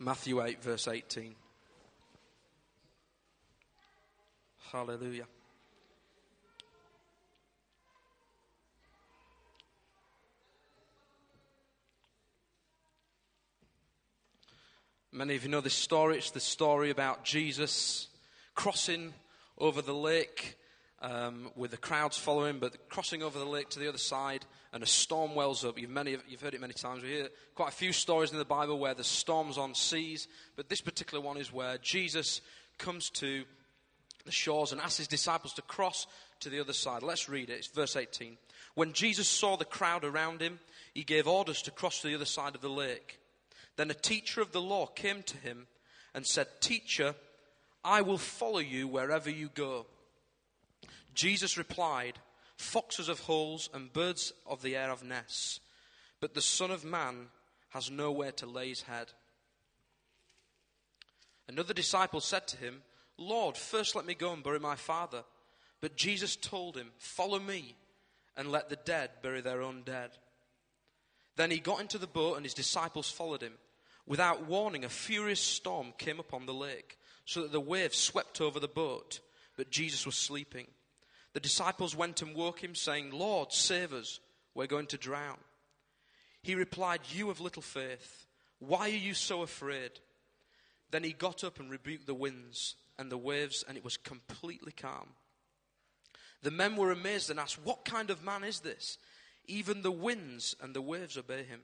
Matthew 8, verse 18. Hallelujah. Many of you know this story. It's the story about Jesus crossing over the lake um, with the crowds following, but crossing over the lake to the other side, and a storm wells up. You've, many, you've heard it many times. We hear quite a few stories in the Bible where there's storms on seas, but this particular one is where Jesus comes to the shores and asks his disciples to cross to the other side. Let's read it. It's verse 18. When Jesus saw the crowd around him, he gave orders to cross to the other side of the lake. Then a teacher of the law came to him and said, Teacher, I will follow you wherever you go. Jesus replied, Foxes have holes and birds of the air have nests, but the Son of Man has nowhere to lay his head. Another disciple said to him, Lord, first let me go and bury my father. But Jesus told him, Follow me and let the dead bury their own dead. Then he got into the boat and his disciples followed him. Without warning, a furious storm came upon the lake, so that the waves swept over the boat, but Jesus was sleeping. The disciples went and woke him, saying, Lord, save us, we're going to drown. He replied, You have little faith. Why are you so afraid? Then he got up and rebuked the winds and the waves, and it was completely calm. The men were amazed and asked, What kind of man is this? Even the winds and the waves obey him.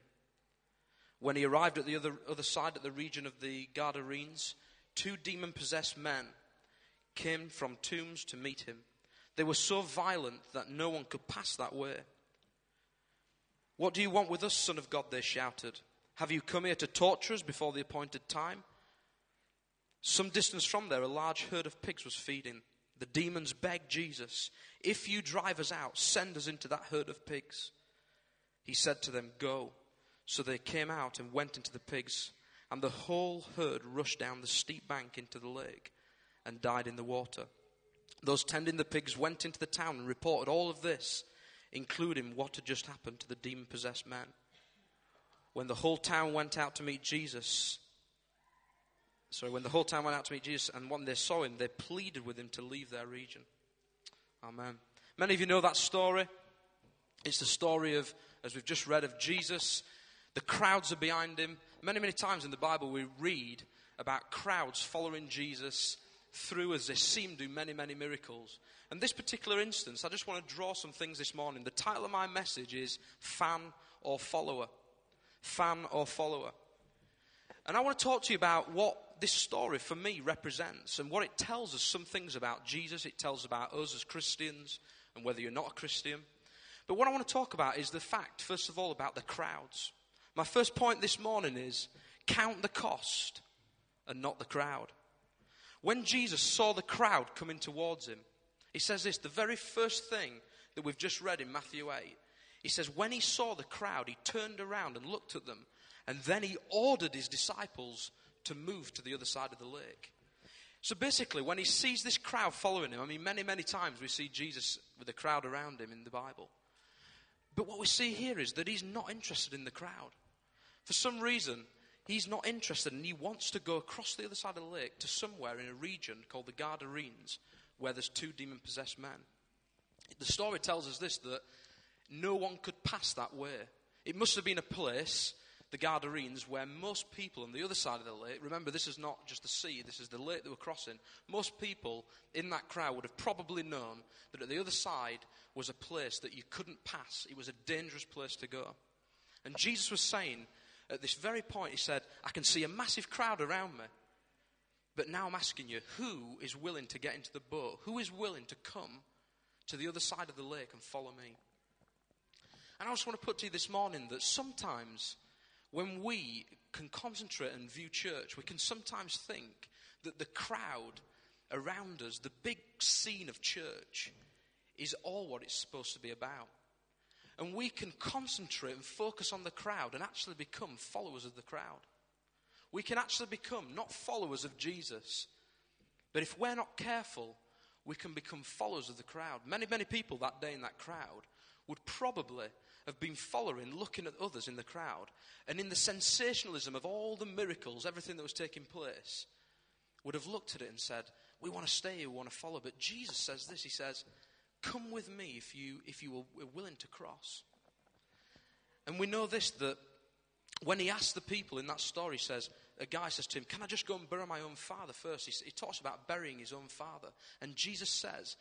When he arrived at the other, other side, at the region of the Gadarenes, two demon possessed men came from tombs to meet him. They were so violent that no one could pass that way. What do you want with us, Son of God? They shouted. Have you come here to torture us before the appointed time? Some distance from there, a large herd of pigs was feeding. The demons begged Jesus, If you drive us out, send us into that herd of pigs. He said to them, Go. So they came out and went into the pigs, and the whole herd rushed down the steep bank into the lake and died in the water. Those tending the pigs went into the town and reported all of this, including what had just happened to the demon possessed man. When the whole town went out to meet Jesus, sorry, when the whole town went out to meet Jesus, and when they saw him, they pleaded with him to leave their region. Amen. Many of you know that story. It's the story of, as we've just read, of Jesus the crowds are behind him. Many, many times in the Bible, we read about crowds following Jesus through as they seem do many, many miracles. And this particular instance, I just want to draw some things this morning. The title of my message is Fan or Follower. Fan or Follower. And I want to talk to you about what this story for me represents and what it tells us some things about Jesus. It tells about us as Christians and whether you're not a Christian. But what I want to talk about is the fact, first of all, about the crowds. My first point this morning is count the cost and not the crowd. When Jesus saw the crowd coming towards him, he says this the very first thing that we've just read in Matthew 8. He says, When he saw the crowd, he turned around and looked at them, and then he ordered his disciples to move to the other side of the lake. So basically, when he sees this crowd following him, I mean, many, many times we see Jesus with a crowd around him in the Bible. But what we see here is that he's not interested in the crowd. For some reason, he's not interested and he wants to go across the other side of the lake to somewhere in a region called the Gadarenes where there's two demon possessed men. The story tells us this that no one could pass that way. It must have been a place, the Gadarenes, where most people on the other side of the lake, remember this is not just the sea, this is the lake they were crossing, most people in that crowd would have probably known that at the other side was a place that you couldn't pass. It was a dangerous place to go. And Jesus was saying, at this very point, he said, I can see a massive crowd around me. But now I'm asking you, who is willing to get into the boat? Who is willing to come to the other side of the lake and follow me? And I just want to put to you this morning that sometimes when we can concentrate and view church, we can sometimes think that the crowd around us, the big scene of church, is all what it's supposed to be about. And we can concentrate and focus on the crowd and actually become followers of the crowd. We can actually become not followers of Jesus, but if we're not careful, we can become followers of the crowd. Many, many people that day in that crowd would probably have been following, looking at others in the crowd, and in the sensationalism of all the miracles, everything that was taking place, would have looked at it and said, We want to stay here, we want to follow. But Jesus says this He says, Come with me if you, if you are willing to cross. And we know this that when he asked the people in that story, says, a guy says to him, Can I just go and bury my own father first? He, he talks about burying his own father. And Jesus says,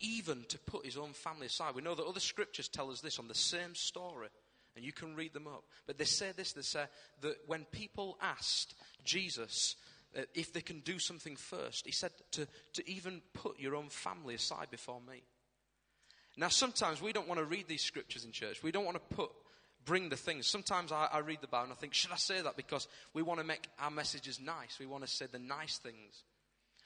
even to put his own family aside. We know that other scriptures tell us this on the same story, and you can read them up. But they say this they say that when people asked Jesus uh, if they can do something first, he said to, to even put your own family aside before me. Now, sometimes we don't want to read these scriptures in church. We don't want to put bring the things. Sometimes I, I, read the Bible and I think, should I say that? Because we want to make our messages nice. We want to say the nice things.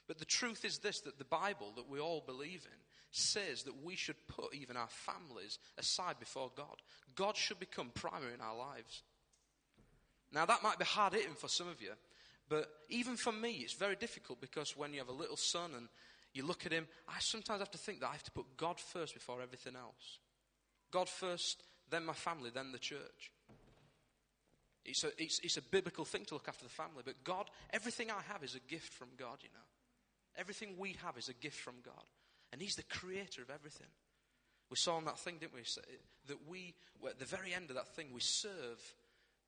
But the truth is this that the Bible that we all believe in says that we should put even our families aside before God. God should become primary in our lives. Now, that might be hard hitting for some of you, but even for me, it's very difficult because when you have a little son and you look at him, I sometimes have to think that I have to put God first before everything else. God first, then my family, then the church. It's a, it's, it's a biblical thing to look after the family, but God, everything I have is a gift from God, you know. Everything we have is a gift from God. And He's the creator of everything. We saw in that thing, didn't we? That we, at the very end of that thing, we serve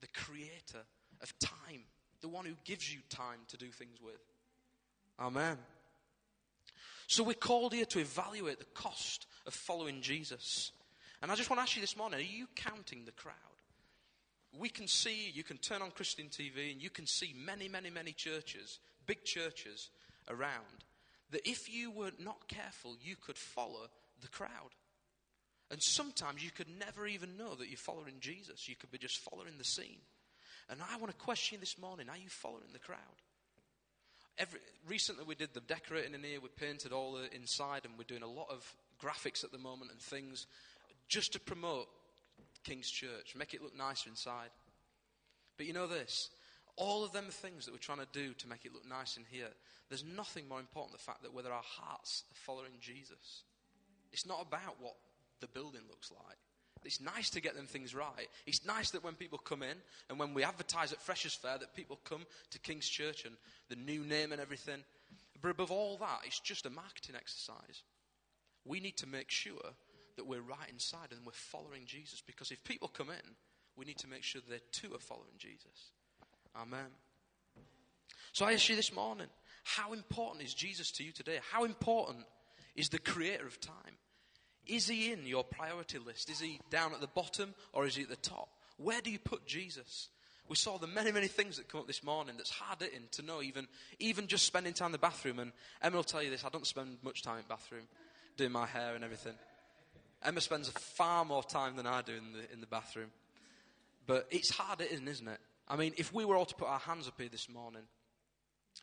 the creator of time, the one who gives you time to do things with. Amen. So we're called here to evaluate the cost of following Jesus. And I just want to ask you this morning are you counting the crowd? We can see, you can turn on Christian TV and you can see many, many, many churches, big churches around that if you were not careful, you could follow the crowd. And sometimes you could never even know that you're following Jesus. You could be just following the scene. And I want to question you this morning are you following the crowd? Every, recently, we did the decorating in here, we painted all the inside, and we're doing a lot of graphics at the moment and things just to promote King's Church, make it look nicer inside. But you know this all of them things that we're trying to do to make it look nice in here, there's nothing more important than the fact that whether our hearts are following Jesus. It's not about what the building looks like. It's nice to get them things right. It's nice that when people come in and when we advertise at Freshers Fair that people come to King's Church and the new name and everything. But above all that, it's just a marketing exercise. We need to make sure that we're right inside and we're following Jesus because if people come in, we need to make sure they too are following Jesus. Amen. So I ask you this morning how important is Jesus to you today? How important is the creator of time? Is he in your priority list? Is he down at the bottom or is he at the top? Where do you put Jesus? We saw the many, many things that come up this morning that's hard hitting to know, even, even just spending time in the bathroom. And Emma will tell you this I don't spend much time in the bathroom doing my hair and everything. Emma spends far more time than I do in the, in the bathroom. But it's hard hitting, isn't it? I mean, if we were all to put our hands up here this morning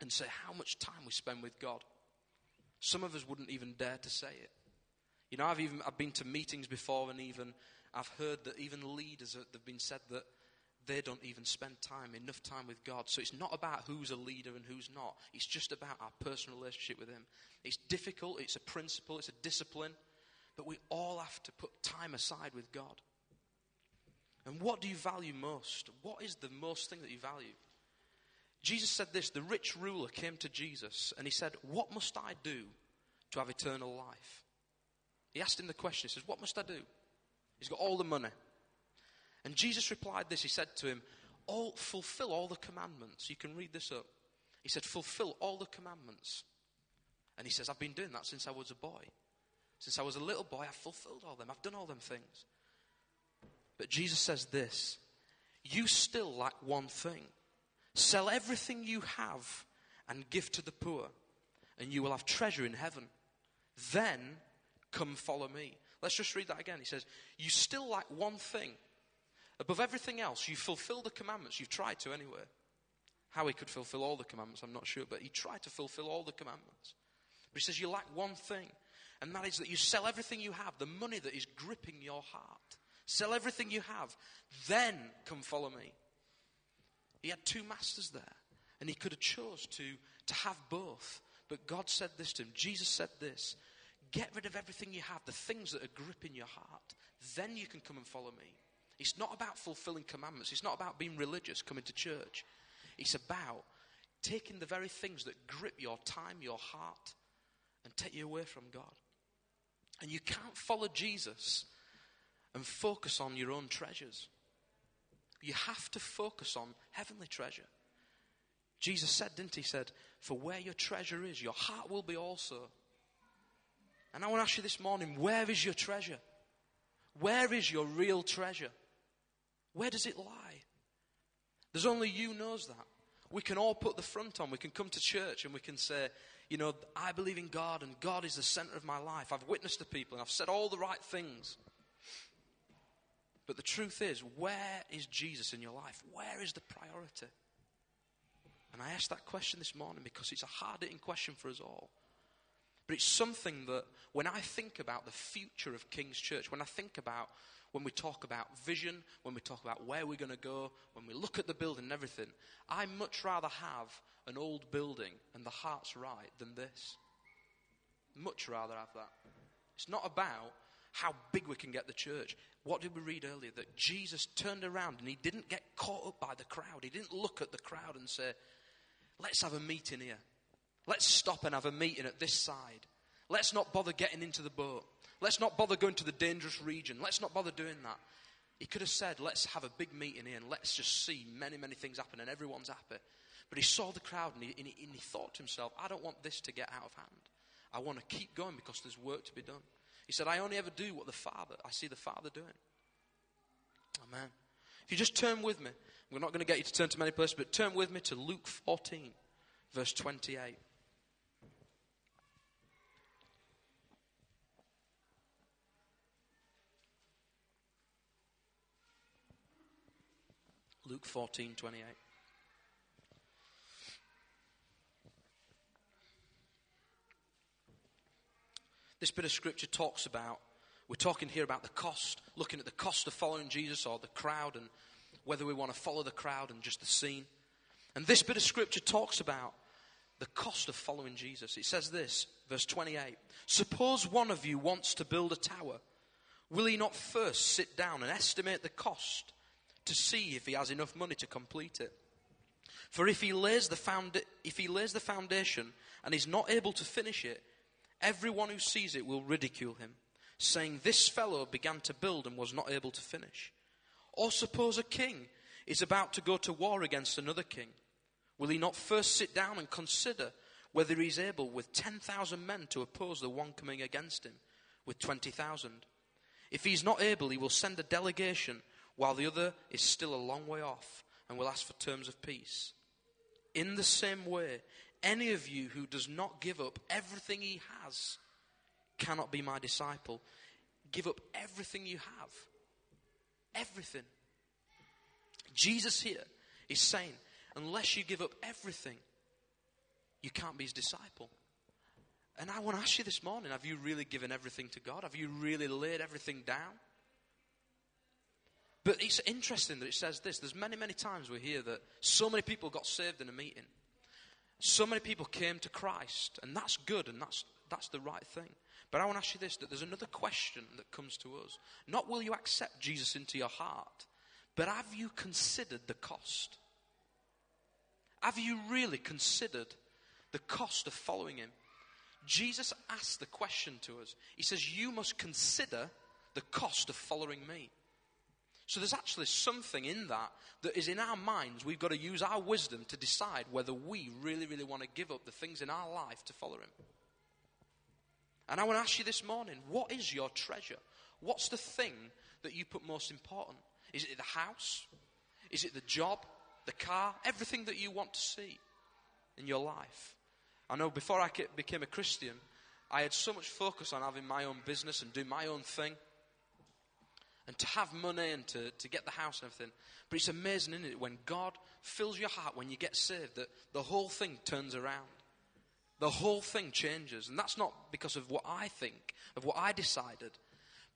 and say how much time we spend with God, some of us wouldn't even dare to say it. You know, I've even I've been to meetings before, and even I've heard that even leaders have been said that they don't even spend time enough time with God. So it's not about who's a leader and who's not. It's just about our personal relationship with Him. It's difficult. It's a principle. It's a discipline, but we all have to put time aside with God. And what do you value most? What is the most thing that you value? Jesus said this the rich ruler came to Jesus and he said, What must I do to have eternal life? He asked him the question. He says, What must I do? He's got all the money. And Jesus replied this He said to him, all, Fulfill all the commandments. You can read this up. He said, Fulfill all the commandments. And he says, I've been doing that since I was a boy. Since I was a little boy, I've fulfilled all them. I've done all them things. But Jesus says this You still lack one thing. Sell everything you have and give to the poor, and you will have treasure in heaven. Then come follow me. Let's just read that again. He says, You still lack one thing. Above everything else, you fulfill the commandments. You've tried to anyway. How he could fulfill all the commandments, I'm not sure, but he tried to fulfill all the commandments. But he says, You lack one thing, and that is that you sell everything you have, the money that is gripping your heart, Sell everything you have. Then come follow me. He had two masters there. And he could have chose to, to have both. But God said this to him. Jesus said this. Get rid of everything you have, the things that are gripping your heart. Then you can come and follow me. It's not about fulfilling commandments. It's not about being religious, coming to church. It's about taking the very things that grip your time, your heart, and take you away from God. And you can't follow Jesus and focus on your own treasures. You have to focus on heavenly treasure. Jesus said, didn't he? He said, For where your treasure is, your heart will be also. And I want to ask you this morning, where is your treasure? Where is your real treasure? Where does it lie? There's only you knows that. We can all put the front on. We can come to church and we can say, you know, I believe in God and God is the center of my life. I've witnessed to people and I've said all the right things. But the truth is, where is Jesus in your life? Where is the priority? And I ask that question this morning because it's a hard hitting question for us all. But it's something that when I think about the future of King's Church, when I think about when we talk about vision, when we talk about where we're going to go, when we look at the building and everything, I much rather have an old building and the heart's right than this. Much rather have that. It's not about how big we can get the church. What did we read earlier? That Jesus turned around and he didn't get caught up by the crowd. He didn't look at the crowd and say, let's have a meeting here. Let's stop and have a meeting at this side. Let's not bother getting into the boat. Let's not bother going to the dangerous region. Let's not bother doing that. He could have said, let's have a big meeting here and let's just see many, many things happen and everyone's happy. But he saw the crowd and he, and he, and he thought to himself, I don't want this to get out of hand. I want to keep going because there's work to be done. He said, I only ever do what the Father, I see the Father doing. Amen. If you just turn with me, we're not going to get you to turn to many places, but turn with me to Luke 14, verse 28. Luke 14 28. This bit of scripture talks about, we're talking here about the cost, looking at the cost of following Jesus or the crowd and whether we want to follow the crowd and just the scene. And this bit of scripture talks about the cost of following Jesus. It says this, verse 28 Suppose one of you wants to build a tower. Will he not first sit down and estimate the cost to see if he has enough money to complete it. For if he lays the, found- if he lays the foundation and is not able to finish it, everyone who sees it will ridicule him, saying, This fellow began to build and was not able to finish. Or suppose a king is about to go to war against another king. Will he not first sit down and consider whether he is able with 10,000 men to oppose the one coming against him with 20,000? If he is not able, he will send a delegation while the other is still a long way off and will ask for terms of peace. In the same way, any of you who does not give up everything he has cannot be my disciple. Give up everything you have. Everything. Jesus here is saying, unless you give up everything, you can't be his disciple. And I want to ask you this morning have you really given everything to God? Have you really laid everything down? But it's interesting that it says this. There's many, many times we hear that so many people got saved in a meeting. So many people came to Christ, and that's good, and that's, that's the right thing. But I want to ask you this that there's another question that comes to us. Not will you accept Jesus into your heart, but have you considered the cost? Have you really considered the cost of following him? Jesus asked the question to us. He says, You must consider the cost of following me. So there's actually something in that that is in our minds. We've got to use our wisdom to decide whether we really, really want to give up the things in our life to follow Him. And I want to ask you this morning what is your treasure? What's the thing that you put most important? Is it the house? Is it the job? The car? Everything that you want to see in your life? I know before I became a Christian, I had so much focus on having my own business and doing my own thing and to have money and to, to get the house and everything. But it's amazing, isn't it, when God fills your heart when you get saved, that the whole thing turns around. The whole thing changes. And that's not because of what I think, of what I decided.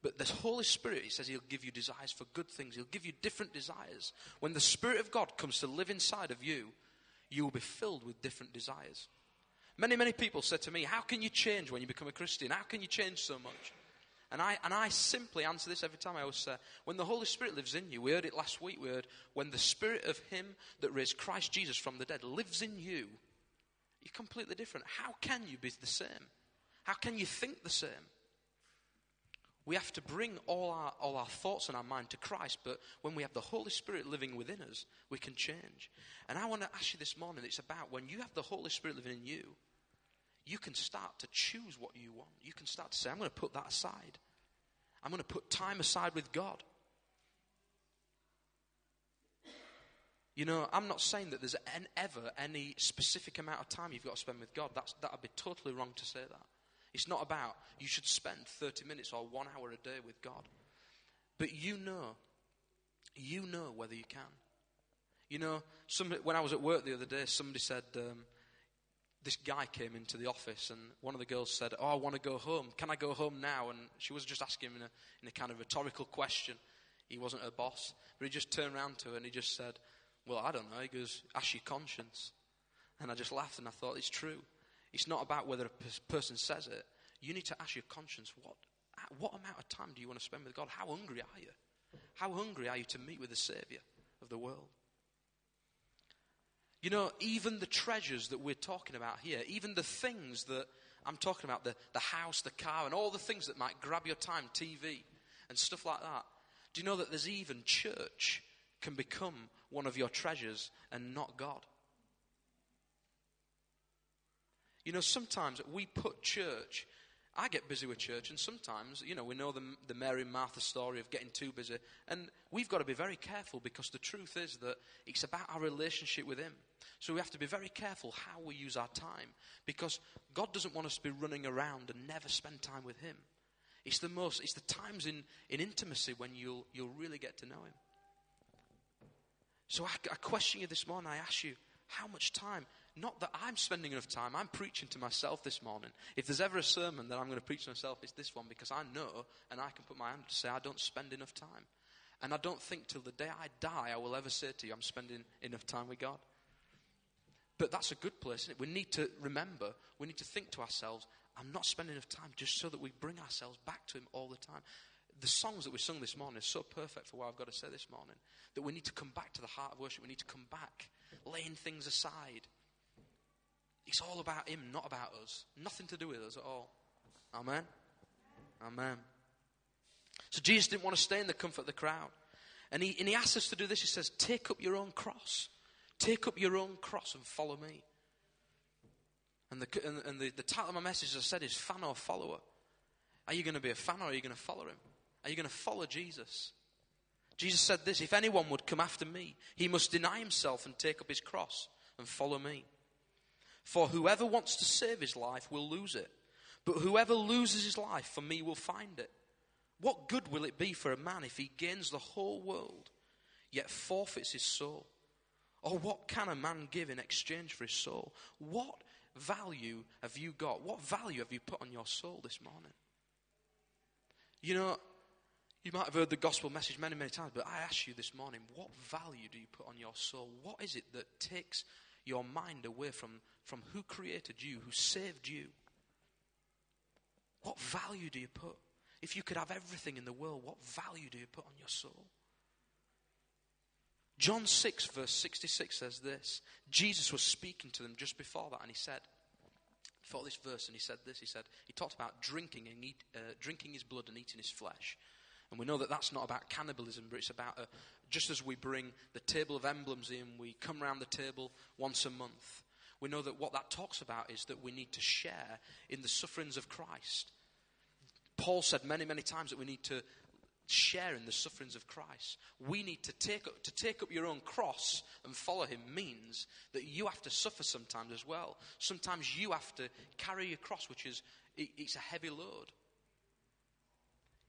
But the Holy Spirit, He says He'll give you desires for good things. He'll give you different desires. When the Spirit of God comes to live inside of you, you will be filled with different desires. Many, many people said to me, How can you change when you become a Christian? How can you change so much? And I, and I simply answer this every time. I always say, when the Holy Spirit lives in you, we heard it last week, we heard, when the Spirit of Him that raised Christ Jesus from the dead lives in you, you're completely different. How can you be the same? How can you think the same? We have to bring all our, all our thoughts and our mind to Christ, but when we have the Holy Spirit living within us, we can change. And I want to ask you this morning it's about when you have the Holy Spirit living in you, you can start to choose what you want. You can start to say, I'm going to put that aside. I'm going to put time aside with God. You know, I'm not saying that there's an, ever any specific amount of time you've got to spend with God. That's, that would be totally wrong to say that. It's not about you should spend 30 minutes or one hour a day with God. But you know, you know whether you can. You know, when I was at work the other day, somebody said, um, this guy came into the office and one of the girls said, Oh, I want to go home. Can I go home now? And she was just asking him in a, in a kind of rhetorical question. He wasn't her boss. But he just turned around to her and he just said, Well, I don't know. He goes, Ask your conscience. And I just laughed and I thought, It's true. It's not about whether a person says it. You need to ask your conscience, what, what amount of time do you want to spend with God? How hungry are you? How hungry are you to meet with the Savior of the world? You know, even the treasures that we're talking about here, even the things that I'm talking about, the, the house, the car, and all the things that might grab your time, TV, and stuff like that. Do you know that there's even church can become one of your treasures and not God? You know, sometimes we put church I get busy with church, and sometimes, you know, we know the, the Mary and Martha story of getting too busy. And we've got to be very careful because the truth is that it's about our relationship with Him. So we have to be very careful how we use our time because God doesn't want us to be running around and never spend time with Him. It's the most, it's the times in, in intimacy when you'll, you'll really get to know Him. So I, I question you this morning. I ask you, how much time? Not that I'm spending enough time. I'm preaching to myself this morning. If there's ever a sermon that I'm going to preach to myself, it's this one because I know and I can put my hand to say I don't spend enough time. And I don't think till the day I die I will ever say to you, I'm spending enough time with God. But that's a good place, We need to remember, we need to think to ourselves, I'm not spending enough time just so that we bring ourselves back to Him all the time. The songs that we sung this morning are so perfect for what I've got to say this morning that we need to come back to the heart of worship. We need to come back, laying things aside, it's all about Him, not about us. Nothing to do with us at all. Amen. Amen. So Jesus didn't want to stay in the comfort of the crowd. And he, and he asks us to do this. He says, Take up your own cross. Take up your own cross and follow me. And the, and, and the, the title of my message, as I said, is Fan or Follower. Are you going to be a fan or are you going to follow him? Are you going to follow Jesus? Jesus said this If anyone would come after me, he must deny himself and take up his cross and follow me. For whoever wants to save his life will lose it, but whoever loses his life for me will find it. What good will it be for a man if he gains the whole world, yet forfeits his soul? Or what can a man give in exchange for his soul? What value have you got? What value have you put on your soul this morning? You know, you might have heard the gospel message many, many times, but I ask you this morning, what value do you put on your soul? What is it that takes your mind away from, from who created you, who saved you. What value do you put? If you could have everything in the world, what value do you put on your soul? John 6, verse 66 says this Jesus was speaking to them just before that, and he said, before this verse, and he said this, he said, he talked about drinking and eat, uh, drinking his blood and eating his flesh. And we know that that's not about cannibalism, but it's about a, just as we bring the table of emblems in, we come around the table once a month. We know that what that talks about is that we need to share in the sufferings of Christ. Paul said many, many times that we need to share in the sufferings of Christ. We need to take up, to take up your own cross and follow him means that you have to suffer sometimes as well. Sometimes you have to carry your cross, which is it, it's a heavy load.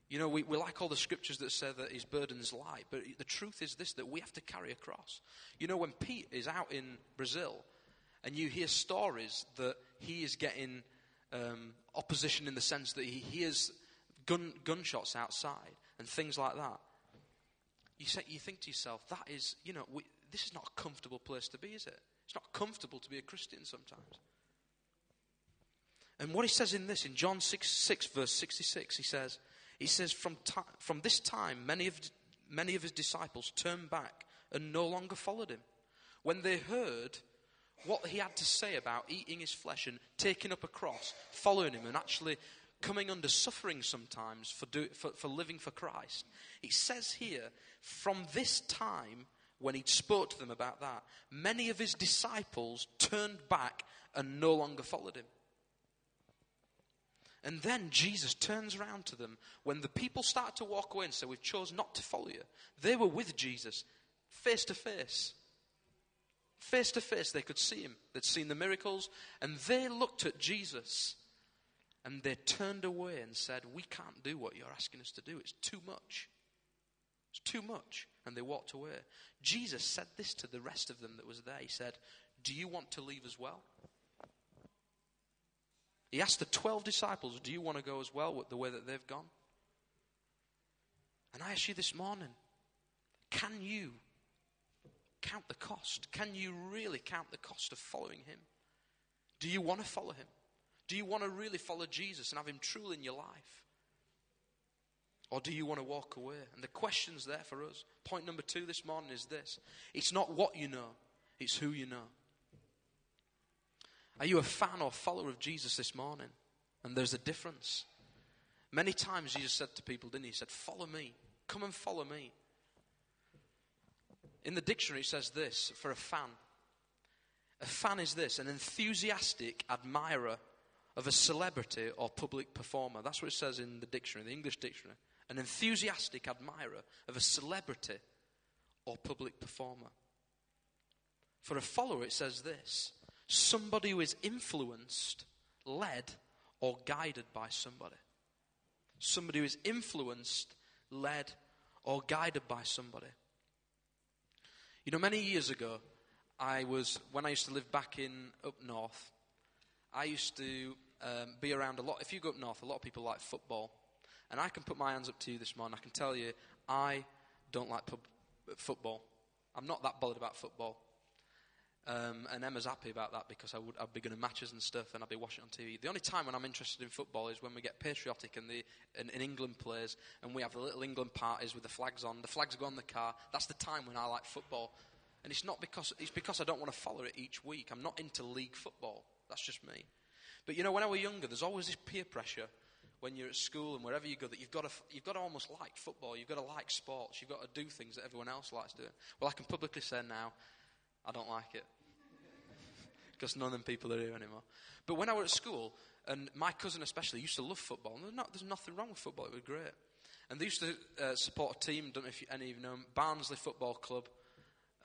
You know, we, we like all the scriptures that say that his burden's light, but the truth is this that we have to carry a cross. You know, when Pete is out in Brazil and you hear stories that he is getting um, opposition in the sense that he hears gun, gunshots outside and things like that, you, say, you think to yourself, that is, you know, we, this is not a comfortable place to be, is it? It's not comfortable to be a Christian sometimes. And what he says in this, in John 6, 6 verse 66, he says, He says, from, ti- from this time, many of, many of his disciples turned back and no longer followed him. When they heard what he had to say about eating his flesh and taking up a cross, following him, and actually coming under suffering sometimes for, do, for, for living for Christ. he says here, from this time, when he spoke to them about that, many of his disciples turned back and no longer followed him. And then Jesus turns around to them when the people start to walk away and say, We've chosen not to follow you. They were with Jesus face to face. Face to face, they could see him. They'd seen the miracles, and they looked at Jesus and they turned away and said, We can't do what you're asking us to do. It's too much. It's too much. And they walked away. Jesus said this to the rest of them that was there. He said, Do you want to leave as well? He asked the 12 disciples, Do you want to go as well with the way that they've gone? And I ask you this morning, can you count the cost? Can you really count the cost of following him? Do you want to follow him? Do you want to really follow Jesus and have him truly in your life? Or do you want to walk away? And the question's there for us. Point number two this morning is this it's not what you know, it's who you know. Are you a fan or follower of Jesus this morning? And there's a difference. Many times Jesus said to people, didn't he? He said, Follow me. Come and follow me. In the dictionary, it says this for a fan. A fan is this an enthusiastic admirer of a celebrity or public performer. That's what it says in the dictionary, the English dictionary. An enthusiastic admirer of a celebrity or public performer. For a follower, it says this somebody who is influenced, led, or guided by somebody. Somebody who is influenced, led, or guided by somebody. You know, many years ago, I was, when I used to live back in up north, I used to um, be around a lot. If you go up north, a lot of people like football. And I can put my hands up to you this morning. I can tell you, I don't like pub, football. I'm not that bothered about football. Um, and Emma's happy about that because I would, I'd be going to matches and stuff and I'd be watching on TV. The only time when I'm interested in football is when we get patriotic and, the, and, and England plays and we have the little England parties with the flags on. The flags go on the car. That's the time when I like football. And it's not because, it's because I don't want to follow it each week. I'm not into league football. That's just me. But you know, when I was younger, there's always this peer pressure when you're at school and wherever you go that you've got to, you've got to almost like football. You've got to like sports. You've got to do things that everyone else likes doing. Well, I can publicly say now, I don't like it. Because none of them people are here anymore. But when I was at school, and my cousin especially used to love football, and there's, not, there's nothing wrong with football, it was great. And they used to uh, support a team, don't know if you, any of you know them, Barnsley Football Club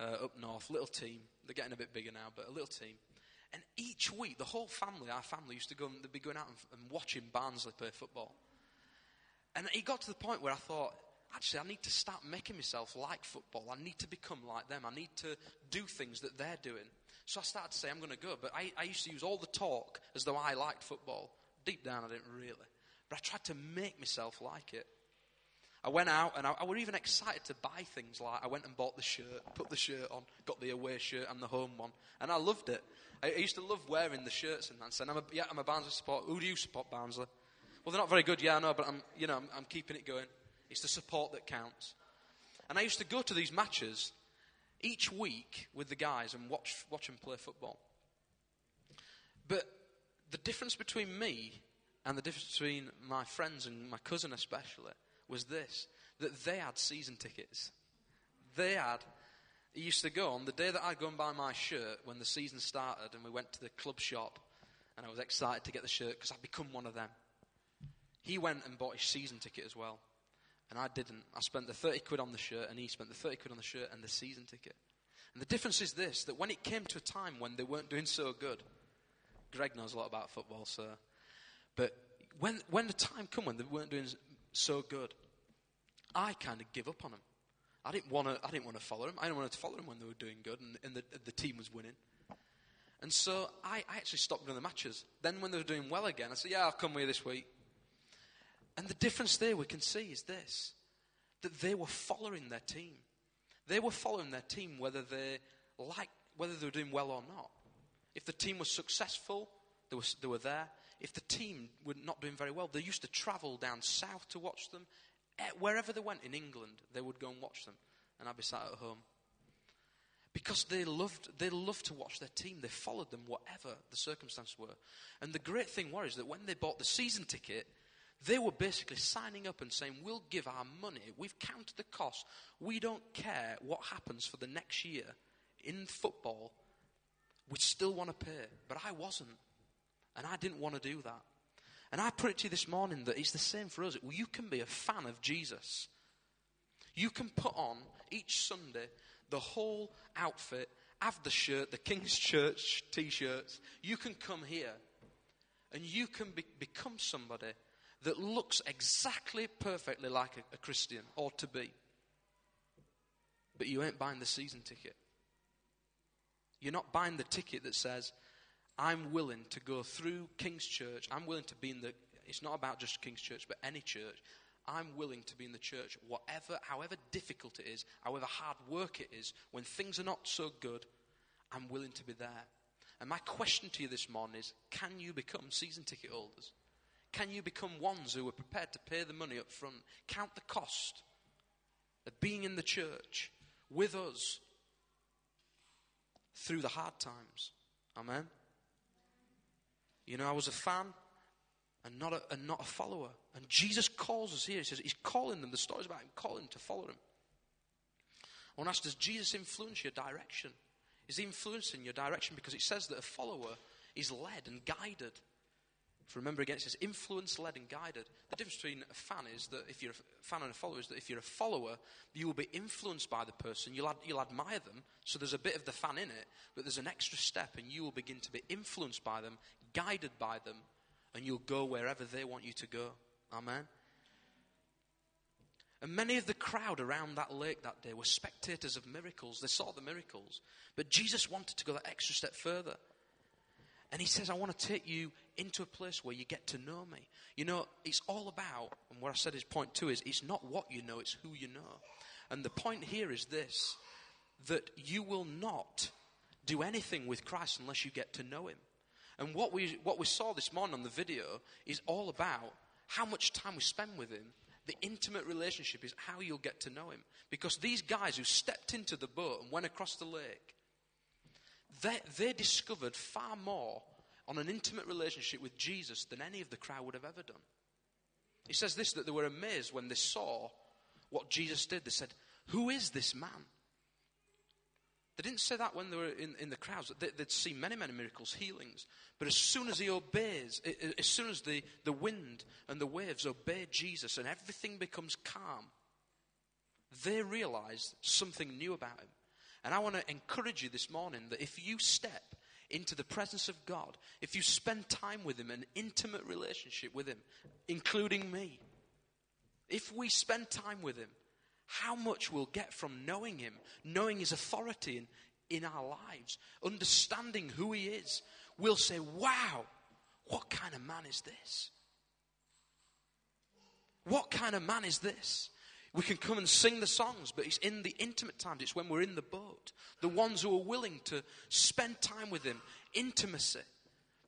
uh, up north, little team. They're getting a bit bigger now, but a little team. And each week, the whole family, our family, used to go they'd be going out and, and watching Barnsley play football. And it got to the point where I thought, actually, I need to start making myself like football. I need to become like them. I need to do things that they're doing. So I started to say, I'm going to go. But I, I used to use all the talk as though I liked football. Deep down, I didn't really. But I tried to make myself like it. I went out and I, I were even excited to buy things like I went and bought the shirt, put the shirt on, got the away shirt and the home one, and I loved it. I, I used to love wearing the shirts and that. And I'm a, yeah, I'm a Barnsley supporter. Who do you support, Barnsley? Well, they're not very good, yeah, I know, but I'm, you know, I'm, I'm keeping it going. It's the support that counts. And I used to go to these matches each week with the guys and watch, watch them play football. But the difference between me and the difference between my friends and my cousin especially was this that they had season tickets. They had, he used to go on the day that I'd go and buy my shirt when the season started and we went to the club shop and I was excited to get the shirt because I'd become one of them. He went and bought his season ticket as well. And I didn't. I spent the 30 quid on the shirt and he spent the 30 quid on the shirt and the season ticket. And the difference is this that when it came to a time when they weren't doing so good, Greg knows a lot about football, so. But when, when the time came when they weren't doing so good, I kind of give up on them. I didn't want to. I didn't want to follow them. I didn't want to follow them when they were doing good and, and the, the team was winning. And so I, I actually stopped going to the matches. Then when they were doing well again, I said, "Yeah, I'll come you this week." And the difference there we can see is this: that they were following their team. They were following their team whether they like whether they were doing well or not. If the team was successful, they were, they were there. If the team were not doing very well, they used to travel down south to watch them. Eh, wherever they went in England, they would go and watch them. And I'd be sat at home. Because they loved, they loved to watch their team. They followed them, whatever the circumstances were. And the great thing was that when they bought the season ticket, they were basically signing up and saying, We'll give our money. We've counted the cost. We don't care what happens for the next year in football. We still want to pay. But I wasn't. And I didn't want to do that. And I put it to you this morning that it's the same for us. You can be a fan of Jesus. You can put on each Sunday the whole outfit, have the shirt, the King's Church t shirts. You can come here and you can be- become somebody that looks exactly perfectly like a, a Christian ought to be. But you ain't buying the season ticket. You're not buying the ticket that says, I'm willing to go through King's Church. I'm willing to be in the, it's not about just King's Church, but any church. I'm willing to be in the church, whatever, however difficult it is, however hard work it is, when things are not so good, I'm willing to be there. And my question to you this morning is can you become season ticket holders? Can you become ones who are prepared to pay the money up front, count the cost of being in the church with us through the hard times? Amen. You know, I was a fan and not a, and not a follower. And Jesus calls us here. He says he's calling them. The story's about him calling them to follow him. I want to ask, does Jesus influence your direction? Is he influencing your direction? Because it says that a follower is led and guided. Remember again, it says influence, led, and guided. The difference between a fan is that if you're a fan and a follower is that if you're a follower, you will be influenced by the person. You'll, ad, you'll admire them. So there's a bit of the fan in it, but there's an extra step, and you will begin to be influenced by them, guided by them, and you'll go wherever they want you to go. Amen. And many of the crowd around that lake that day were spectators of miracles. They saw the miracles. But Jesus wanted to go that extra step further. And he says, I want to take you into a place where you get to know me. You know, it's all about, and what I said is point two is, it's not what you know, it's who you know. And the point here is this that you will not do anything with Christ unless you get to know him. And what we, what we saw this morning on the video is all about how much time we spend with him. The intimate relationship is how you'll get to know him. Because these guys who stepped into the boat and went across the lake, they, they discovered far more on an intimate relationship with Jesus than any of the crowd would have ever done. He says this that they were amazed when they saw what Jesus did. They said, Who is this man? They didn't say that when they were in, in the crowds. They, would seen many, many miracles, healings. But as soon as he obeys, as soon as the, the wind and the waves obey Jesus and everything becomes calm, they realize something new about him. And I want to encourage you this morning that if you step into the presence of God, if you spend time with Him, an intimate relationship with Him, including me, if we spend time with Him, how much we'll get from knowing Him, knowing His authority in, in our lives, understanding who He is, we'll say, wow, what kind of man is this? What kind of man is this? We can come and sing the songs, but it's in the intimate times. It's when we're in the boat. The ones who are willing to spend time with Him, intimacy.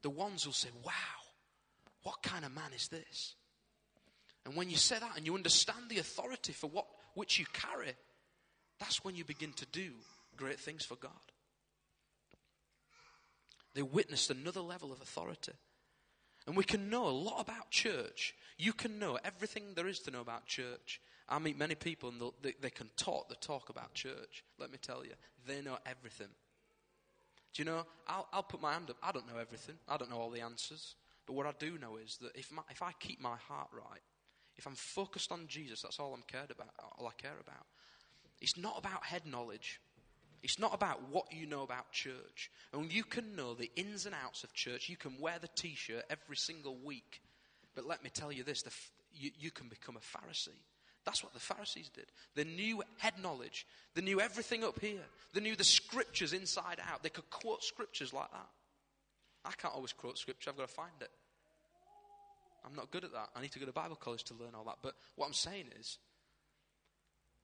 The ones who'll say, Wow, what kind of man is this? And when you say that and you understand the authority for what which you carry, that's when you begin to do great things for God. They witnessed another level of authority. And we can know a lot about church. You can know everything there is to know about church I meet many people and they, they can talk the talk about church. Let me tell you, they know everything. Do you know, I'll, I'll put my hand up. I don't know everything. I don't know all the answers. But what I do know is that if, my, if I keep my heart right, if I'm focused on Jesus, that's all I'm cared about, all I care about. It's not about head knowledge. It's not about what you know about church. And you can know the ins and outs of church. You can wear the t shirt every single week. But let me tell you this the, you, you can become a Pharisee. That's what the Pharisees did. They knew head knowledge. They knew everything up here. They knew the scriptures inside out. They could quote scriptures like that. I can't always quote scripture. I've got to find it. I'm not good at that. I need to go to Bible college to learn all that. But what I'm saying is,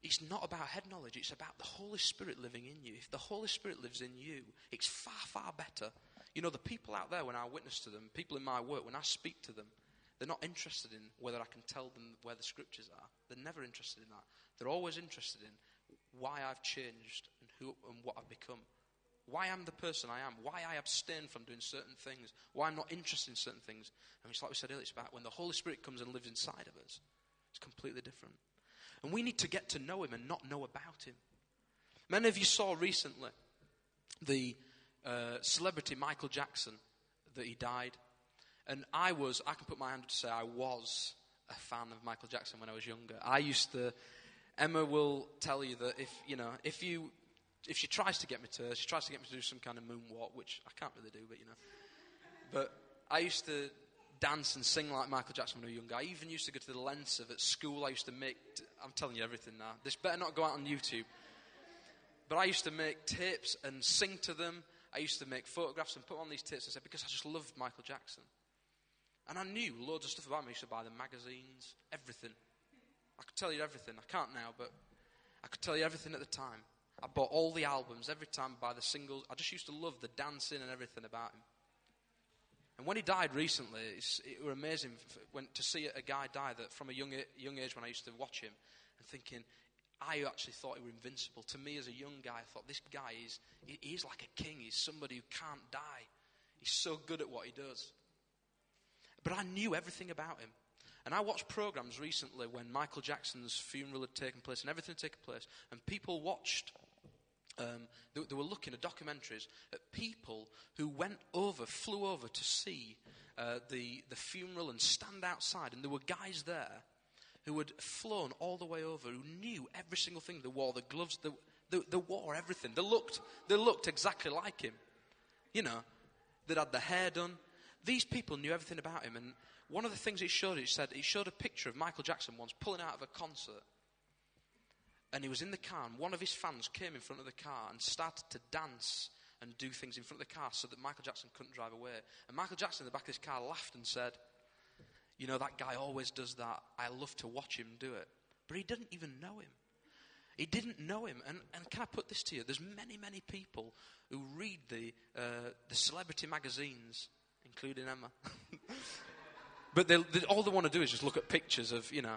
it's not about head knowledge. It's about the Holy Spirit living in you. If the Holy Spirit lives in you, it's far, far better. You know, the people out there, when I witness to them, people in my work, when I speak to them, they're not interested in whether I can tell them where the scriptures are. They're never interested in that. They're always interested in why I've changed and who and what I've become. Why I'm the person I am. Why I abstain from doing certain things. Why I'm not interested in certain things. And it's like we said earlier, it's about when the Holy Spirit comes and lives inside of us. It's completely different. And we need to get to know Him and not know about Him. Many of you saw recently the uh, celebrity Michael Jackson that he died. And I was, I can put my hand up to say I was a fan of Michael Jackson when I was younger. I used to, Emma will tell you that if, you know, if you, if she tries to get me to, she tries to get me to do some kind of moonwalk, which I can't really do, but you know. But I used to dance and sing like Michael Jackson when I was younger. I even used to go to the Lensive at school. I used to make, I'm telling you everything now. This better not go out on YouTube. But I used to make tapes and sing to them. I used to make photographs and put on these tapes and say, because I just loved Michael Jackson. And I knew loads of stuff about him. I used to buy the magazines, everything. I could tell you everything. I can't now, but I could tell you everything at the time. I bought all the albums every time, buy the singles. I just used to love the dancing and everything about him. And when he died recently, it was amazing when, to see a guy die that from a young, young age when I used to watch him and thinking, I actually thought he was invincible. To me, as a young guy, I thought this guy is he, he's like a king. He's somebody who can't die. He's so good at what he does. But I knew everything about him. And I watched programs recently when Michael Jackson's funeral had taken place and everything had taken place, and people watched. Um, they, they, were looking at documentaries at people who went over, flew over to see uh, the, the funeral and stand outside, and there were guys there who had flown all the way over, who knew every single thing. They wore the gloves, they, they, they wore everything. They looked, they looked exactly like him. You know, they'd had the hair done. These people knew everything about him. And one of the things it showed, it said, it showed a picture of Michael Jackson once pulling out of a concert. And he was in the car, and one of his fans came in front of the car and started to dance and do things in front of the car so that Michael Jackson couldn't drive away. And Michael Jackson in the back of his car laughed and said, you know, that guy always does that. I love to watch him do it. But he didn't even know him. He didn't know him. And, and can I put this to you? There's many, many people who read the, uh, the celebrity magazines, including Emma. but they, they, all they want to do is just look at pictures of, you know.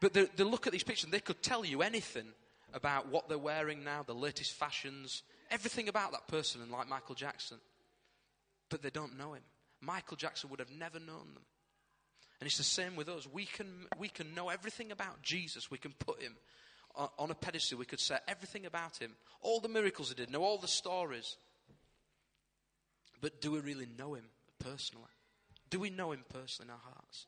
But they, they look at these pictures and they could tell you anything about what they're wearing now, the latest fashions, everything about that person, and like Michael Jackson. But they don't know him. Michael Jackson would have never known them. And it's the same with us. We can, we can know everything about Jesus. We can put him on a pedestal. We could say everything about him, all the miracles he did, know all the stories. But do we really know him personally? Do we know him personally in our hearts?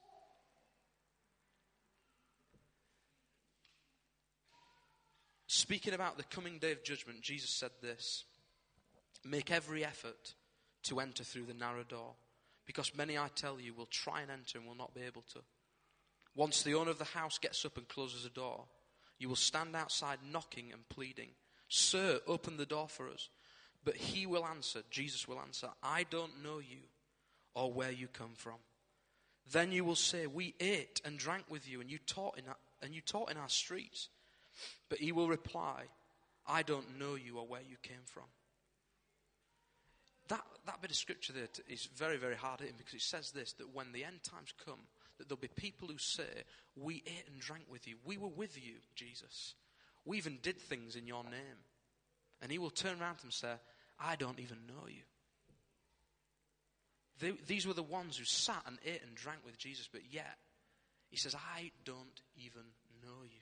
Speaking about the coming day of judgment, Jesus said this Make every effort to enter through the narrow door. Because many, I tell you, will try and enter and will not be able to. Once the owner of the house gets up and closes the door, you will stand outside knocking and pleading, Sir, open the door for us. But he will answer, Jesus will answer, I don't know you or where you come from. Then you will say, We ate and drank with you, and you taught in our, and you taught in our streets. But he will reply, I don't know you or where you came from that, that bit of scripture there is very, very hard hitting because it says this that when the end times come, that there'll be people who say, We ate and drank with you. We were with you, Jesus. We even did things in your name. And he will turn around and say, I don't even know you. They, these were the ones who sat and ate and drank with Jesus, but yet, he says, I don't even know you.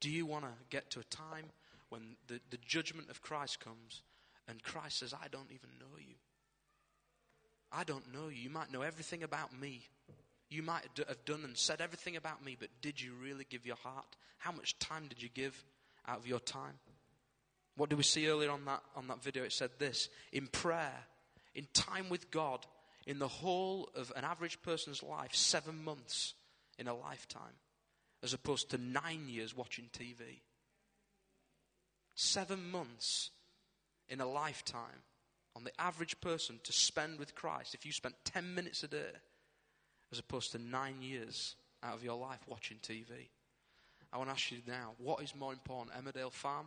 Do you want to get to a time when the, the judgment of Christ comes and Christ says, I don't even know you. I don't know you. You might know everything about me. You might have done and said everything about me, but did you really give your heart? How much time did you give out of your time? What did we see earlier on that, on that video? It said this in prayer, in time with God, in the whole of an average person's life, seven months in a lifetime, as opposed to nine years watching TV. Seven months in a lifetime on the average person to spend with Christ if you spent 10 minutes a day as opposed to nine years out of your life watching TV? I want to ask you now what is more important, Emmerdale Farm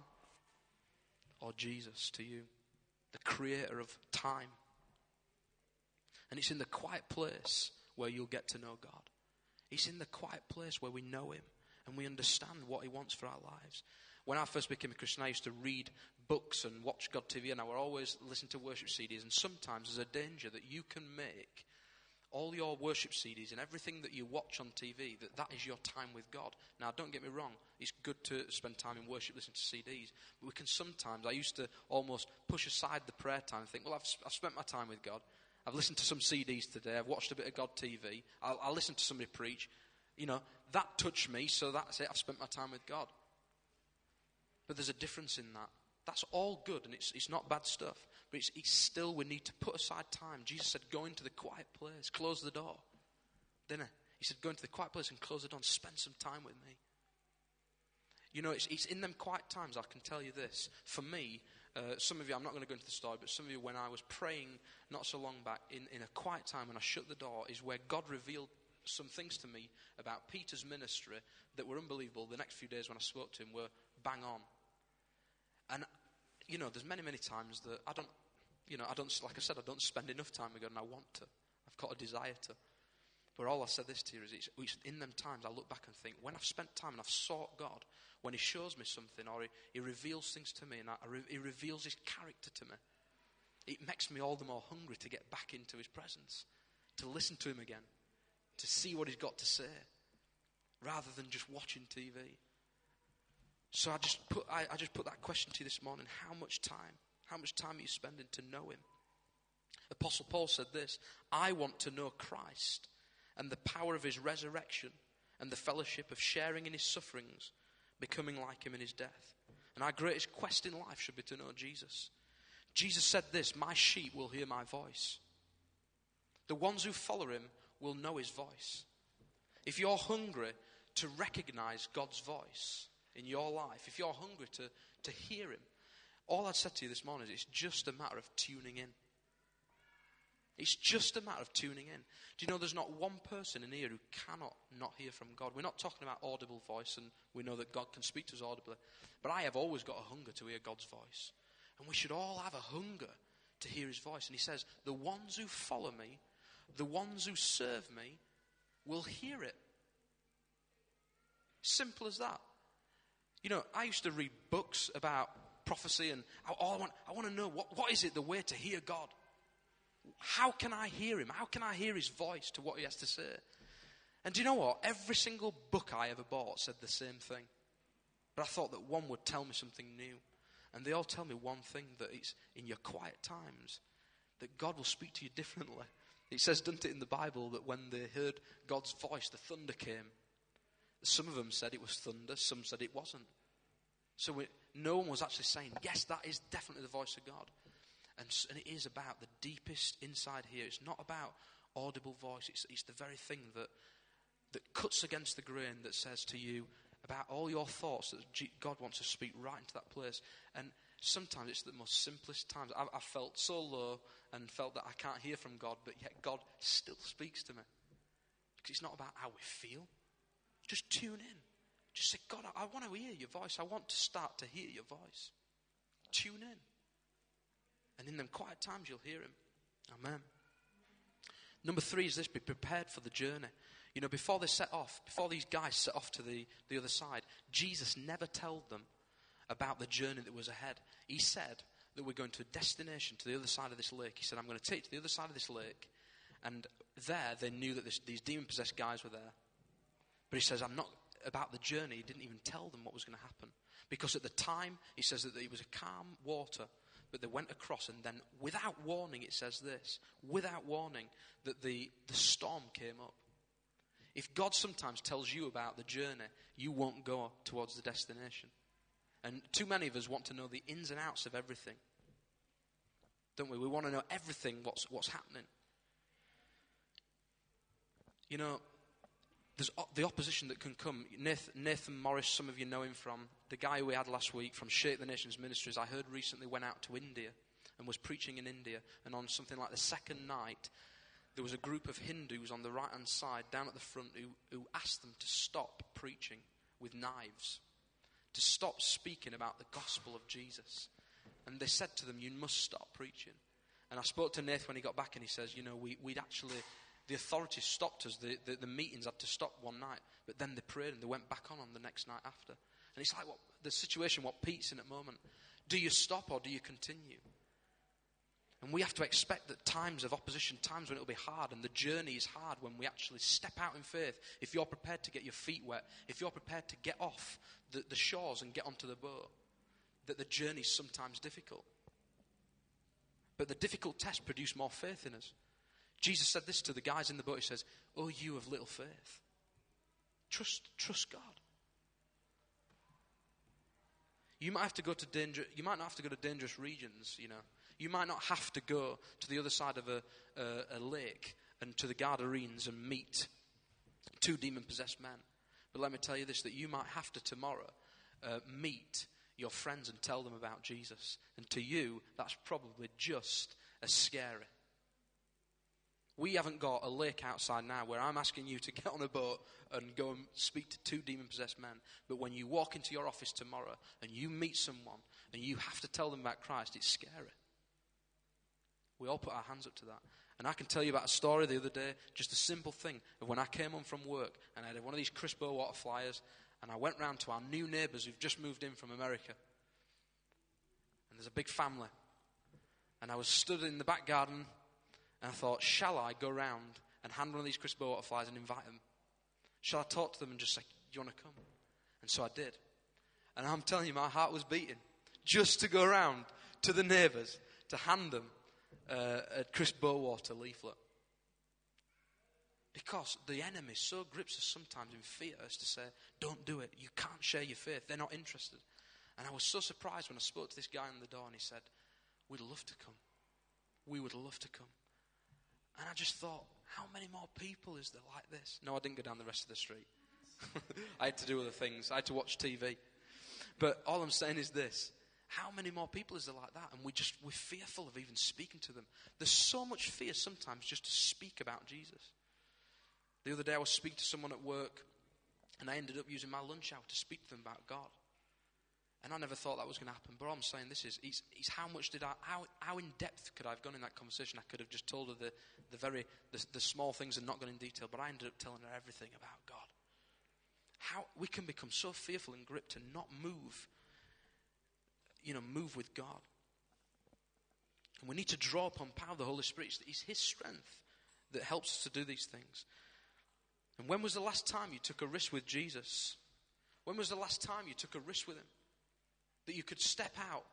or Jesus to you? the creator of time. And it's in the quiet place where you'll get to know God. It's in the quiet place where we know Him and we understand what He wants for our lives. When I first became a Christian, I used to read books and watch God TV, and I would always listen to worship CDs. And sometimes there's a danger that you can make all your worship CDs and everything that you watch on TV, that that is your time with God. Now, don't get me wrong, it's good to spend time in worship listening to CDs, but we can sometimes, I used to almost push aside the prayer time and think, well, I've, I've spent my time with God. I've listened to some CDs today, I've watched a bit of God TV, I'll, I'll listen to somebody preach. You know, that touched me, so that's it, I've spent my time with God. But there's a difference in that. That's all good and it's, it's not bad stuff. But it's, it's still, we need to put aside time. Jesus said, go into the quiet place, close the door. Didn't he? He said, go into the quiet place and close the door and spend some time with me. You know, it's, it's in them quiet times, I can tell you this. For me, uh, some of you, I'm not going to go into the story, but some of you, when I was praying not so long back, in, in a quiet time when I shut the door, is where God revealed some things to me about Peter's ministry that were unbelievable. The next few days when I spoke to him were bang on. And you know, there's many, many times that I don't, you know, I don't, like I said, I don't spend enough time with God and I want to. I've got a desire to. But all I said this to you is it's, it's in them times I look back and think, when I've spent time and I've sought God, when He shows me something or He, he reveals things to me and I, He reveals His character to me, it makes me all the more hungry to get back into His presence, to listen to Him again, to see what He's got to say, rather than just watching TV. So I just put, I, I just put that question to you this morning. How much time? How much time are you spending to know Him? Apostle Paul said this I want to know Christ and the power of His resurrection and the fellowship of sharing in His sufferings, becoming like Him in His death. And our greatest quest in life should be to know Jesus. Jesus said this My sheep will hear my voice. The ones who follow Him will know His voice. If you're hungry to recognize God's voice, in your life, if you're hungry to, to hear Him, all I'd said to you this morning is it's just a matter of tuning in. It's just a matter of tuning in. Do you know there's not one person in here who cannot not hear from God? We're not talking about audible voice, and we know that God can speak to us audibly. But I have always got a hunger to hear God's voice. And we should all have a hunger to hear His voice. And He says, The ones who follow me, the ones who serve me, will hear it. Simple as that. You know, I used to read books about prophecy, and all I want, I want to know what, what is it the way to hear God? How can I hear Him? How can I hear His voice to what He has to say? And do you know what? Every single book I ever bought said the same thing. But I thought that one would tell me something new. And they all tell me one thing that it's in your quiet times that God will speak to you differently. It says, doesn't it, in the Bible that when they heard God's voice, the thunder came. Some of them said it was thunder, some said it wasn't. So we, no one was actually saying, yes, that is definitely the voice of God. And, and it is about the deepest inside here. It's not about audible voice, it's, it's the very thing that, that cuts against the grain that says to you about all your thoughts that God wants to speak right into that place. And sometimes it's the most simplest times. I've, I've felt so low and felt that I can't hear from God, but yet God still speaks to me. Because it's not about how we feel, just tune in. Just say, God, I, I want to hear your voice. I want to start to hear your voice. Tune in. And in them quiet times, you'll hear him. Amen. Number three is this be prepared for the journey. You know, before they set off, before these guys set off to the, the other side, Jesus never told them about the journey that was ahead. He said that we're going to a destination to the other side of this lake. He said, I'm going to take you to the other side of this lake. And there, they knew that this, these demon possessed guys were there. But he says, I'm not about the journey. He didn't even tell them what was going to happen. Because at the time, he says that it was a calm water, but they went across, and then without warning, it says this without warning, that the, the storm came up. If God sometimes tells you about the journey, you won't go towards the destination. And too many of us want to know the ins and outs of everything. Don't we? We want to know everything what's, what's happening. You know, there's the opposition that can come. Nathan, Nathan, Morris, some of you know him from the guy we had last week from Shake the Nations Ministries. I heard recently went out to India and was preaching in India. And on something like the second night, there was a group of Hindus on the right hand side, down at the front, who, who asked them to stop preaching with knives, to stop speaking about the gospel of Jesus. And they said to them, You must stop preaching. And I spoke to Nath when he got back, and he says, You know, we, we, would actually, the authorities stopped us. The, the, the, meetings had to stop one night, but then they prayed and they went back on on the next night after. And it's like what, the situation, what Pete's in at the moment. Do you stop or do you continue? And we have to expect that times of opposition, times when it'll be hard, and the journey is hard when we actually step out in faith. If you're prepared to get your feet wet, if you're prepared to get off the, the shores and get onto the boat, that the journey is sometimes difficult. But the difficult tests produce more faith in us. Jesus said this to the guys in the boat. He says, Oh, you of little faith. Trust, trust God. You might have to go to danger, you might not have to go to dangerous regions, you know. You might not have to go to the other side of a, a, a lake and to the Gadarenes and meet two demon possessed men. But let me tell you this that you might have to tomorrow uh, meet your friends and tell them about Jesus. And to you, that's probably just as scary. We haven't got a lake outside now where I'm asking you to get on a boat and go and speak to two demon possessed men. But when you walk into your office tomorrow and you meet someone and you have to tell them about Christ, it's scary. We all put our hands up to that. And I can tell you about a story the other day, just a simple thing of when I came home from work and I had one of these Chris Bowater flyers and I went round to our new neighbours who've just moved in from America. And there's a big family. And I was stood in the back garden and I thought, shall I go round and hand one of these Chris Bowater flyers and invite them? Shall I talk to them and just say, do you want to come? And so I did. And I'm telling you, my heart was beating just to go around to the neighbours to hand them uh, a Chris Bowater leaflet. Because the enemy so grips us sometimes in fear as to say, don't do it. You can't share your faith. They're not interested. And I was so surprised when I spoke to this guy in the door and he said, We'd love to come. We would love to come. And I just thought, how many more people is there like this? No, I didn't go down the rest of the street. I had to do other things. I had to watch TV. But all I'm saying is this how many more people is there like that? And we just, we're fearful of even speaking to them. There's so much fear sometimes just to speak about Jesus. The other day I was speaking to someone at work and I ended up using my lunch hour to speak to them about God. And I never thought that was going to happen. But I'm saying this is, is, is, how much did I, how, how in depth could I have gone in that conversation? I could have just told her the, the very, the, the small things and not gone in detail. But I ended up telling her everything about God. How we can become so fearful and gripped and not move you know, move with God. And we need to draw upon power of the Holy Spirit. It's His strength that helps us to do these things. And when was the last time you took a risk with Jesus? When was the last time you took a risk with Him? That you could step out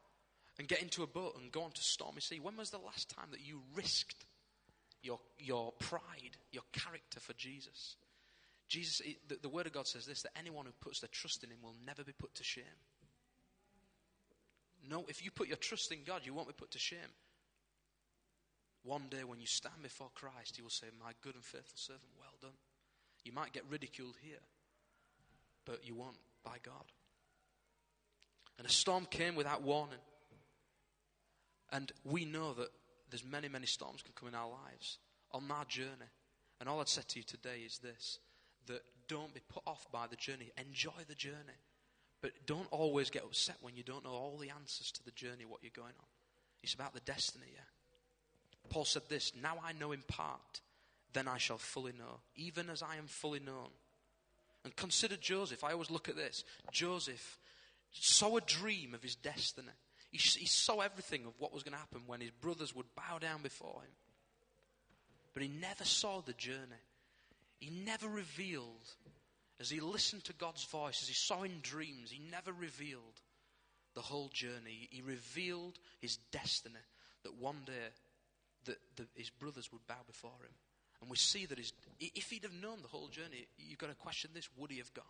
and get into a boat and go on to stormy sea? When was the last time that you risked your, your pride, your character for Jesus? Jesus, the, the Word of God says this that anyone who puts their trust in Him will never be put to shame. No, if you put your trust in God, you won't be put to shame. One day when you stand before Christ, He will say, My good and faithful servant, well done. You might get ridiculed here, but you won't by God. And a storm came without warning. And we know that there's many, many storms can come in our lives on our journey. And all I'd say to you today is this that don't be put off by the journey. Enjoy the journey. But don't always get upset when you don't know all the answers to the journey, what you're going on. It's about the destiny, yeah. Paul said this Now I know in part, then I shall fully know, even as I am fully known. And consider Joseph. I always look at this. Joseph saw a dream of his destiny. He, he saw everything of what was going to happen when his brothers would bow down before him. But he never saw the journey. He never revealed as he listened to God's voice, as he saw in dreams, he never revealed the whole journey. He revealed his destiny that one day that the, his brothers would bow before him. And we see that his, if he'd have known the whole journey, you've got to question this would he have gone?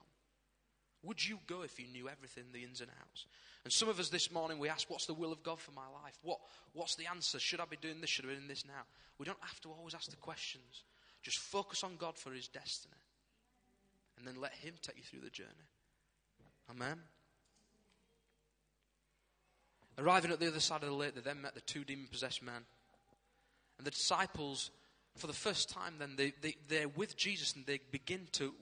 Would you go if you knew everything, the ins and outs? And some of us this morning, we ask, What's the will of God for my life? What, what's the answer? Should I be doing this? Should I be doing this now? We don't have to always ask the questions. Just focus on God for his destiny and then let Him take you through the journey. Amen. Arriving at the other side of the lake, they then met the two demon possessed men. And the disciples, for the first time, then they, they, they're with Jesus and they begin to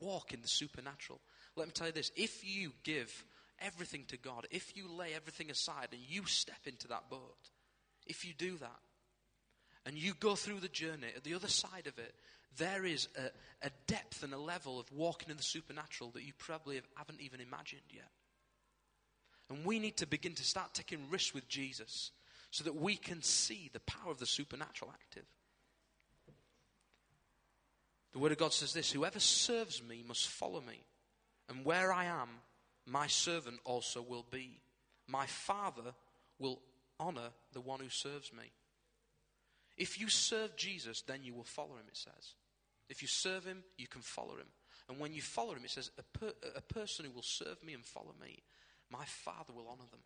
walk in the supernatural. Let me tell you this if you give everything to God, if you lay everything aside and you step into that boat, if you do that, and you go through the journey, at the other side of it, there is a, a depth and a level of walking in the supernatural that you probably have, haven't even imagined yet. And we need to begin to start taking risks with Jesus so that we can see the power of the supernatural active. The Word of God says this Whoever serves me must follow me, and where I am, my servant also will be. My Father will honor the one who serves me. If you serve Jesus, then you will follow him, it says. If you serve him, you can follow him. And when you follow him, it says, a, per, a person who will serve me and follow me, my Father will honor them.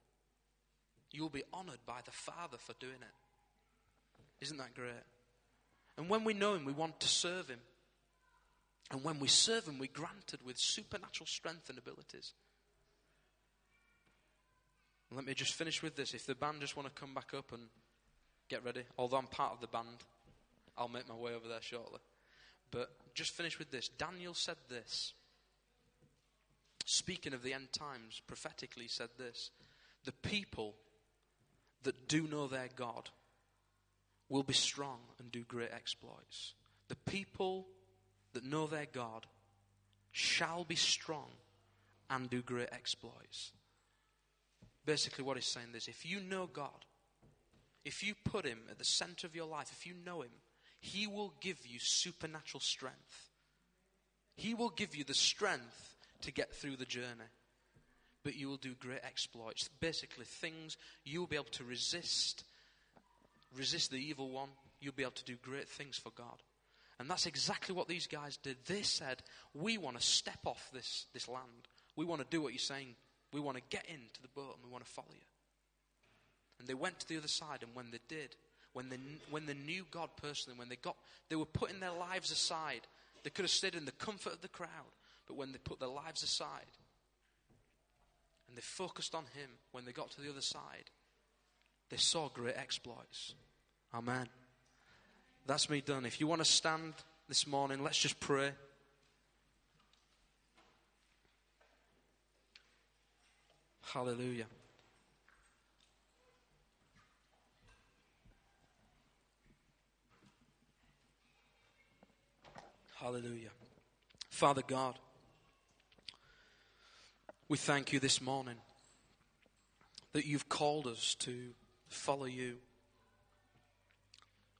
You will be honored by the Father for doing it. Isn't that great? And when we know him, we want to serve him. And when we serve him, we're granted with supernatural strength and abilities. Let me just finish with this. If the band just want to come back up and get ready, although I'm part of the band, I'll make my way over there shortly. But just finish with this. Daniel said this. Speaking of the end times, prophetically said this The people that do know their God will be strong and do great exploits. The people that know their God shall be strong and do great exploits. Basically, what he's saying is if you know God, if you put him at the center of your life, if you know him, he will give you supernatural strength. He will give you the strength to get through the journey. But you will do great exploits. Basically, things you will be able to resist, resist the evil one. You'll be able to do great things for God. And that's exactly what these guys did. They said, We want to step off this, this land. We want to do what you're saying we want to get into the boat and we want to follow you. And they went to the other side, and when they did, when they, when they knew God personally, when they got, they were putting their lives aside. They could have stayed in the comfort of the crowd, but when they put their lives aside and they focused on Him, when they got to the other side, they saw great exploits. Amen. That's me done. If you want to stand this morning, let's just pray. Hallelujah. Hallelujah. Father God, we thank you this morning that you've called us to follow you.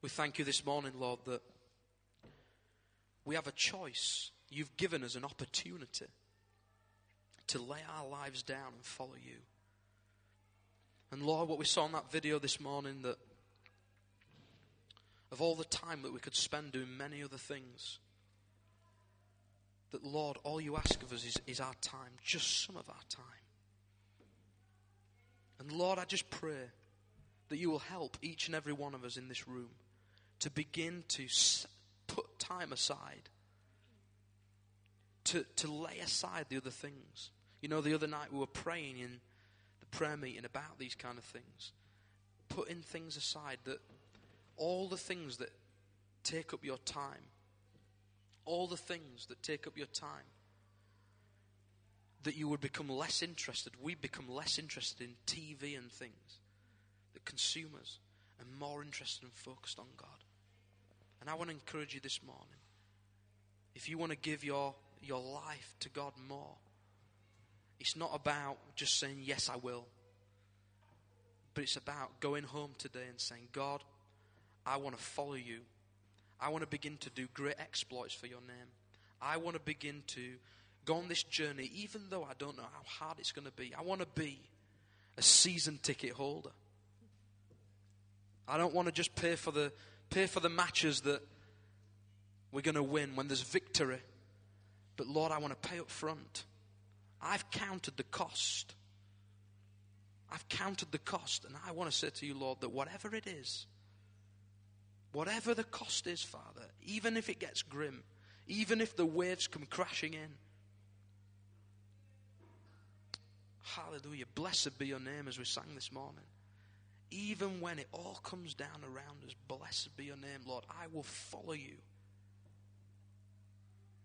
We thank you this morning, Lord, that we have a choice. You've given us an opportunity to lay our lives down and follow you. And Lord, what we saw in that video this morning that of all the time that we could spend doing many other things, that Lord, all you ask of us is, is our time, just some of our time. And Lord, I just pray that you will help each and every one of us in this room to begin to put time aside to, to lay aside the other things. You know, the other night we were praying in the prayer meeting about these kind of things. Putting things aside that all the things that take up your time, all the things that take up your time, that you would become less interested. We become less interested in TV and things, the consumers, and more interested and focused on God. And I want to encourage you this morning. If you want to give your your life to God more. It's not about just saying, Yes, I will. But it's about going home today and saying, God, I want to follow you. I want to begin to do great exploits for your name. I want to begin to go on this journey, even though I don't know how hard it's going to be. I want to be a season ticket holder. I don't want to just pay for the pay for the matches that we're going to win when there's victory. But Lord, I want to pay up front. I've counted the cost. I've counted the cost. And I want to say to you, Lord, that whatever it is, whatever the cost is, Father, even if it gets grim, even if the waves come crashing in, hallelujah, blessed be your name as we sang this morning. Even when it all comes down around us, blessed be your name, Lord. I will follow you.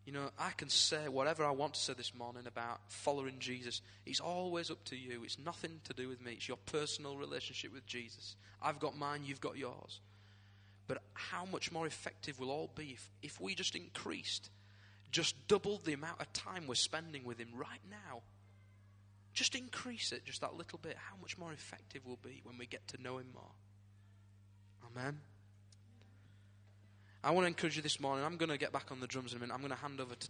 You know, I can say whatever I want to say this morning about following Jesus. It's always up to you. It's nothing to do with me. It's your personal relationship with Jesus. I've got mine, you've got yours. But how much more effective will all be if, if we just increased, just doubled the amount of time we're spending with Him right now? Just increase it just that little bit. How much more effective we'll be when we get to know Him more. Amen. I want to encourage you this morning. I'm going to get back on the drums in a minute. I'm going to hand over to